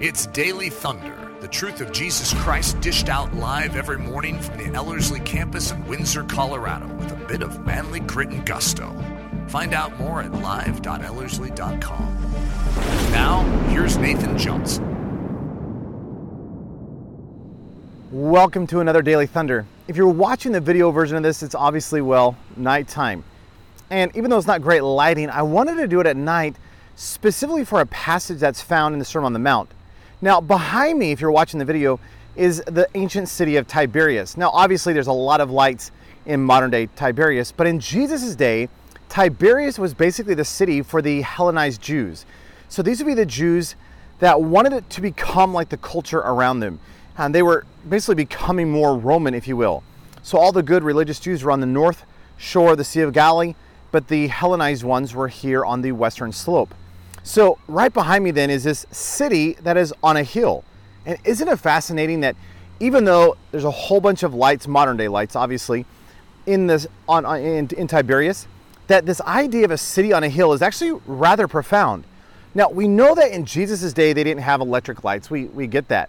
It's Daily Thunder, the truth of Jesus Christ dished out live every morning from the Ellerslie campus in Windsor, Colorado, with a bit of manly grit and gusto. Find out more at live.ellerslie.com. Now, here's Nathan Johnson. Welcome to another Daily Thunder. If you're watching the video version of this, it's obviously, well, nighttime. And even though it's not great lighting, I wanted to do it at night specifically for a passage that's found in the Sermon on the Mount. Now, behind me, if you're watching the video, is the ancient city of Tiberias. Now, obviously, there's a lot of lights in modern day Tiberias, but in Jesus' day, Tiberias was basically the city for the Hellenized Jews. So these would be the Jews that wanted it to become like the culture around them. And they were basically becoming more Roman, if you will. So all the good religious Jews were on the north shore of the Sea of Galilee, but the Hellenized ones were here on the western slope. So, right behind me then is this city that is on a hill. And isn't it fascinating that even though there's a whole bunch of lights, modern day lights, obviously, in this on, in, in Tiberias, that this idea of a city on a hill is actually rather profound. Now, we know that in Jesus' day they didn't have electric lights. We, we get that.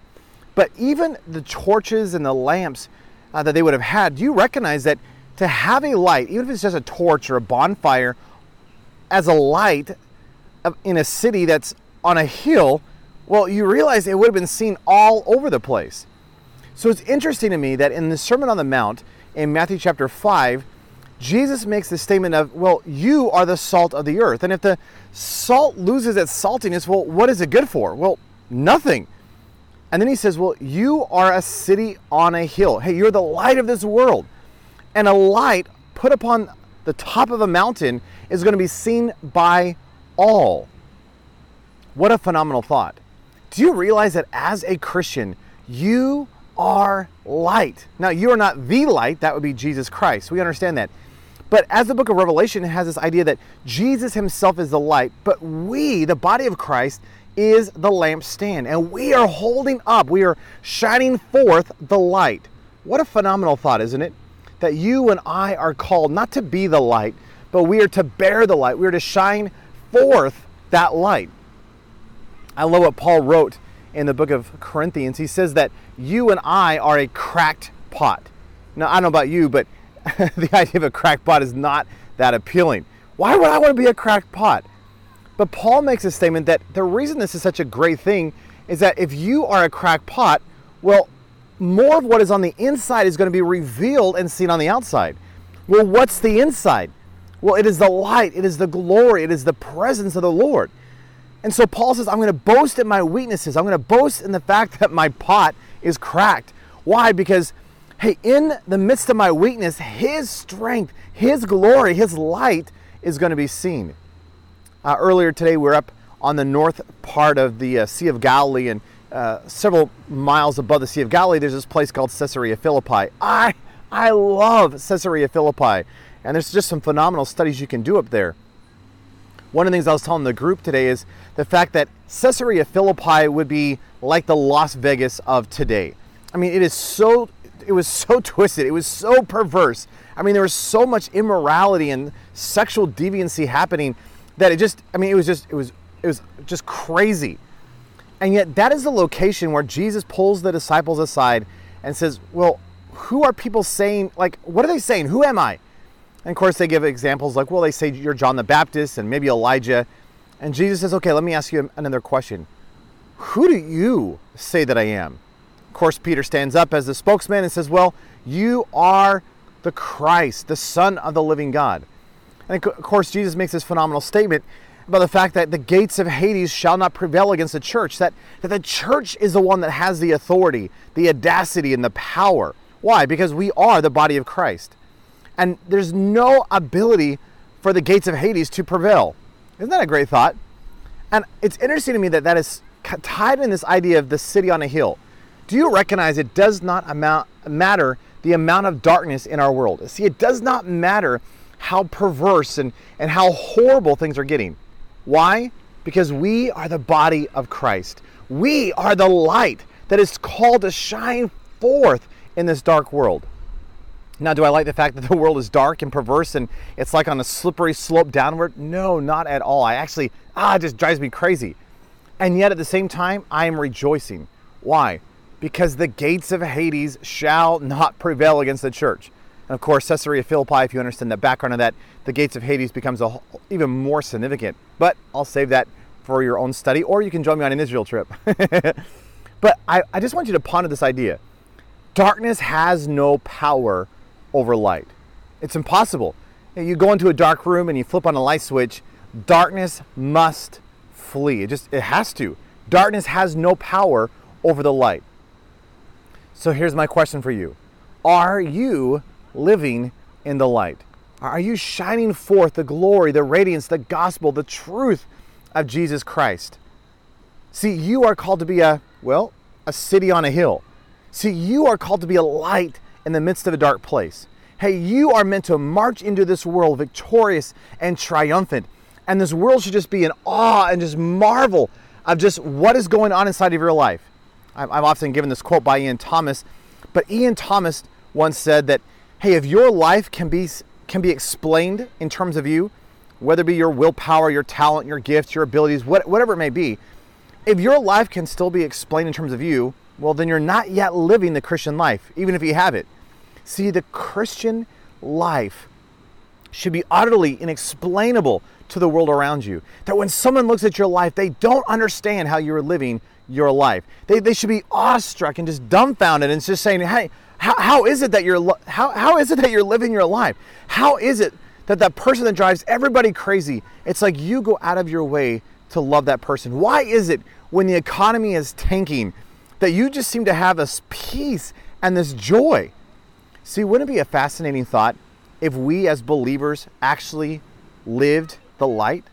But even the torches and the lamps uh, that they would have had, do you recognize that to have a light, even if it's just a torch or a bonfire, as a light in a city that's on a hill, well, you realize it would have been seen all over the place. So it's interesting to me that in the Sermon on the Mount in Matthew chapter 5, Jesus makes the statement of, well, you are the salt of the earth. And if the salt loses its saltiness, well, what is it good for? Well, nothing. And then he says, well, you are a city on a hill. Hey, you're the light of this world. And a light put upon the top of a mountain is going to be seen by all. What a phenomenal thought. Do you realize that as a Christian, you are light? Now, you are not the light, that would be Jesus Christ. We understand that. But as the book of Revelation has this idea that Jesus himself is the light, but we, the body of Christ, is the lampstand. And we are holding up, we are shining forth the light. What a phenomenal thought, isn't it? That you and I are called not to be the light, but we are to bear the light. We are to shine forth that light. I love what Paul wrote in the book of Corinthians. He says that you and I are a cracked pot. Now, I don't know about you, but the idea of a cracked pot is not that appealing. Why would I want to be a cracked pot? But Paul makes a statement that the reason this is such a great thing is that if you are a cracked pot, well, more of what is on the inside is going to be revealed and seen on the outside. Well, what's the inside? Well, it is the light, it is the glory, it is the presence of the Lord. And so Paul says, I'm going to boast in my weaknesses. I'm going to boast in the fact that my pot is cracked. Why? Because, hey, in the midst of my weakness, His strength, His glory, His light is going to be seen. Uh, earlier today, we were up on the north part of the uh, Sea of Galilee, and uh, several miles above the Sea of Galilee, there's this place called Caesarea Philippi. I, I love Caesarea Philippi. And there's just some phenomenal studies you can do up there. One of the things I was telling the group today is the fact that Caesarea Philippi would be like the Las Vegas of today. I mean, it is so it was so twisted. It was so perverse. I mean, there was so much immorality and sexual deviancy happening that it just I mean, it was just it was it was just crazy. And yet that is the location where Jesus pulls the disciples aside and says, "Well, who are people saying like what are they saying? Who am I?" And of course, they give examples like, well, they say you're John the Baptist and maybe Elijah. And Jesus says, okay, let me ask you another question. Who do you say that I am? Of course, Peter stands up as the spokesman and says, well, you are the Christ, the Son of the living God. And of course, Jesus makes this phenomenal statement about the fact that the gates of Hades shall not prevail against the church, that, that the church is the one that has the authority, the audacity, and the power. Why? Because we are the body of Christ and there's no ability for the gates of Hades to prevail. Isn't that a great thought? And it's interesting to me that that is tied in this idea of the city on a hill. Do you recognize it does not amount, matter the amount of darkness in our world? See, it does not matter how perverse and, and how horrible things are getting. Why? Because we are the body of Christ. We are the light that is called to shine forth in this dark world. Now, do I like the fact that the world is dark and perverse and it's like on a slippery slope downward? No, not at all. I actually, ah, it just drives me crazy. And yet at the same time, I am rejoicing. Why? Because the gates of Hades shall not prevail against the church. And of course, Caesarea Philippi, if you understand the background of that, the gates of Hades becomes a, even more significant. But I'll save that for your own study, or you can join me on an Israel trip. but I, I just want you to ponder this idea darkness has no power over light. It's impossible. You go into a dark room and you flip on a light switch, darkness must flee. It just it has to. Darkness has no power over the light. So here's my question for you. Are you living in the light? Are you shining forth the glory, the radiance, the gospel, the truth of Jesus Christ? See, you are called to be a, well, a city on a hill. See, you are called to be a light in the midst of a dark place. Hey, you are meant to march into this world victorious and triumphant. And this world should just be in awe and just marvel of just what is going on inside of your life. I've often given this quote by Ian Thomas, but Ian Thomas once said that, hey, if your life can be, can be explained in terms of you, whether it be your willpower, your talent, your gifts, your abilities, whatever it may be, if your life can still be explained in terms of you, well, then you're not yet living the Christian life, even if you have it. See, the Christian life should be utterly inexplainable to the world around you. That when someone looks at your life, they don't understand how you're living your life. They, they should be awestruck and just dumbfounded and just saying, hey, how, how is it that you're how, how is it that you're living your life? How is it that that person that drives everybody crazy, it's like you go out of your way to love that person? Why is it when the economy is tanking that you just seem to have this peace and this joy? See, wouldn't it be a fascinating thought if we as believers actually lived the light?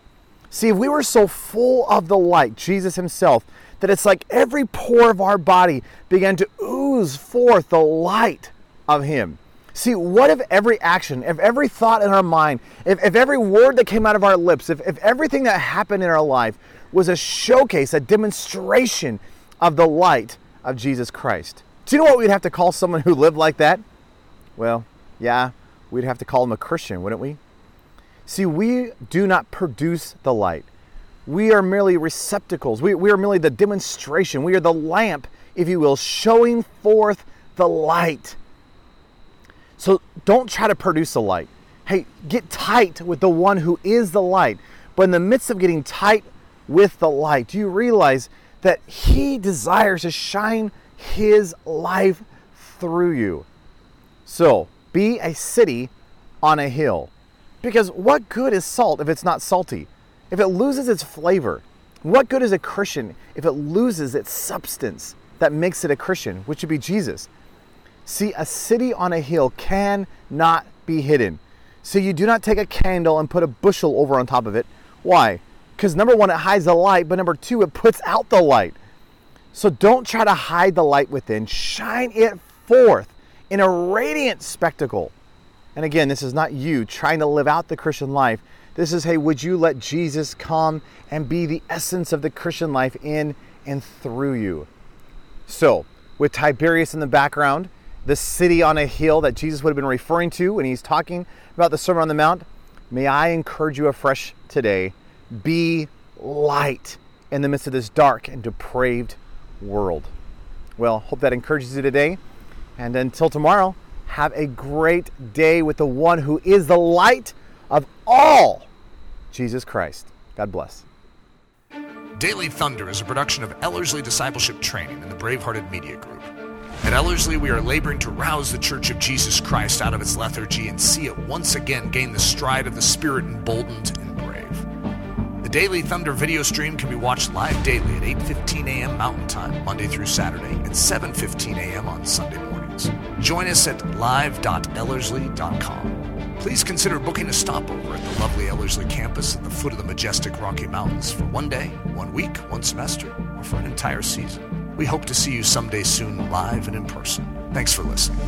See, if we were so full of the light, Jesus Himself, that it's like every pore of our body began to ooze forth the light of Him. See, what if every action, if every thought in our mind, if, if every word that came out of our lips, if, if everything that happened in our life was a showcase, a demonstration of the light of Jesus Christ? Do you know what we'd have to call someone who lived like that? Well, yeah, we'd have to call him a Christian, wouldn't we? See, we do not produce the light. We are merely receptacles. We, we are merely the demonstration. We are the lamp, if you will, showing forth the light. So don't try to produce the light. Hey, get tight with the one who is the light. But in the midst of getting tight with the light, do you realize that he desires to shine his life through you? So be a city on a hill. Because what good is salt if it's not salty? If it loses its flavor? What good is a Christian if it loses its substance that makes it a Christian, which would be Jesus? See, a city on a hill cannot be hidden. So you do not take a candle and put a bushel over on top of it. Why? Because number one, it hides the light, but number two, it puts out the light. So don't try to hide the light within, shine it forth in a radiant spectacle. And again, this is not you trying to live out the Christian life. This is, hey, would you let Jesus come and be the essence of the Christian life in and through you? So, with Tiberias in the background, the city on a hill that Jesus would have been referring to when he's talking about the Sermon on the Mount, may I encourage you afresh today be light in the midst of this dark and depraved world. Well, hope that encourages you today. And until tomorrow, have a great day with the one who is the light of all, Jesus Christ. God bless. Daily Thunder is a production of Ellerslie Discipleship Training and the Bravehearted Media Group. At Ellerslie, we are laboring to rouse the Church of Jesus Christ out of its lethargy and see it once again gain the stride of the Spirit emboldened and Daily Thunder video stream can be watched live daily at 8:15 a.m. Mountain Time, Monday through Saturday, and 7:15 a.m. on Sunday mornings. Join us at live.ellerslie.com. Please consider booking a stopover at the lovely Ellerslie campus at the foot of the majestic Rocky Mountains for one day, one week, one semester, or for an entire season. We hope to see you someday soon live and in person. Thanks for listening.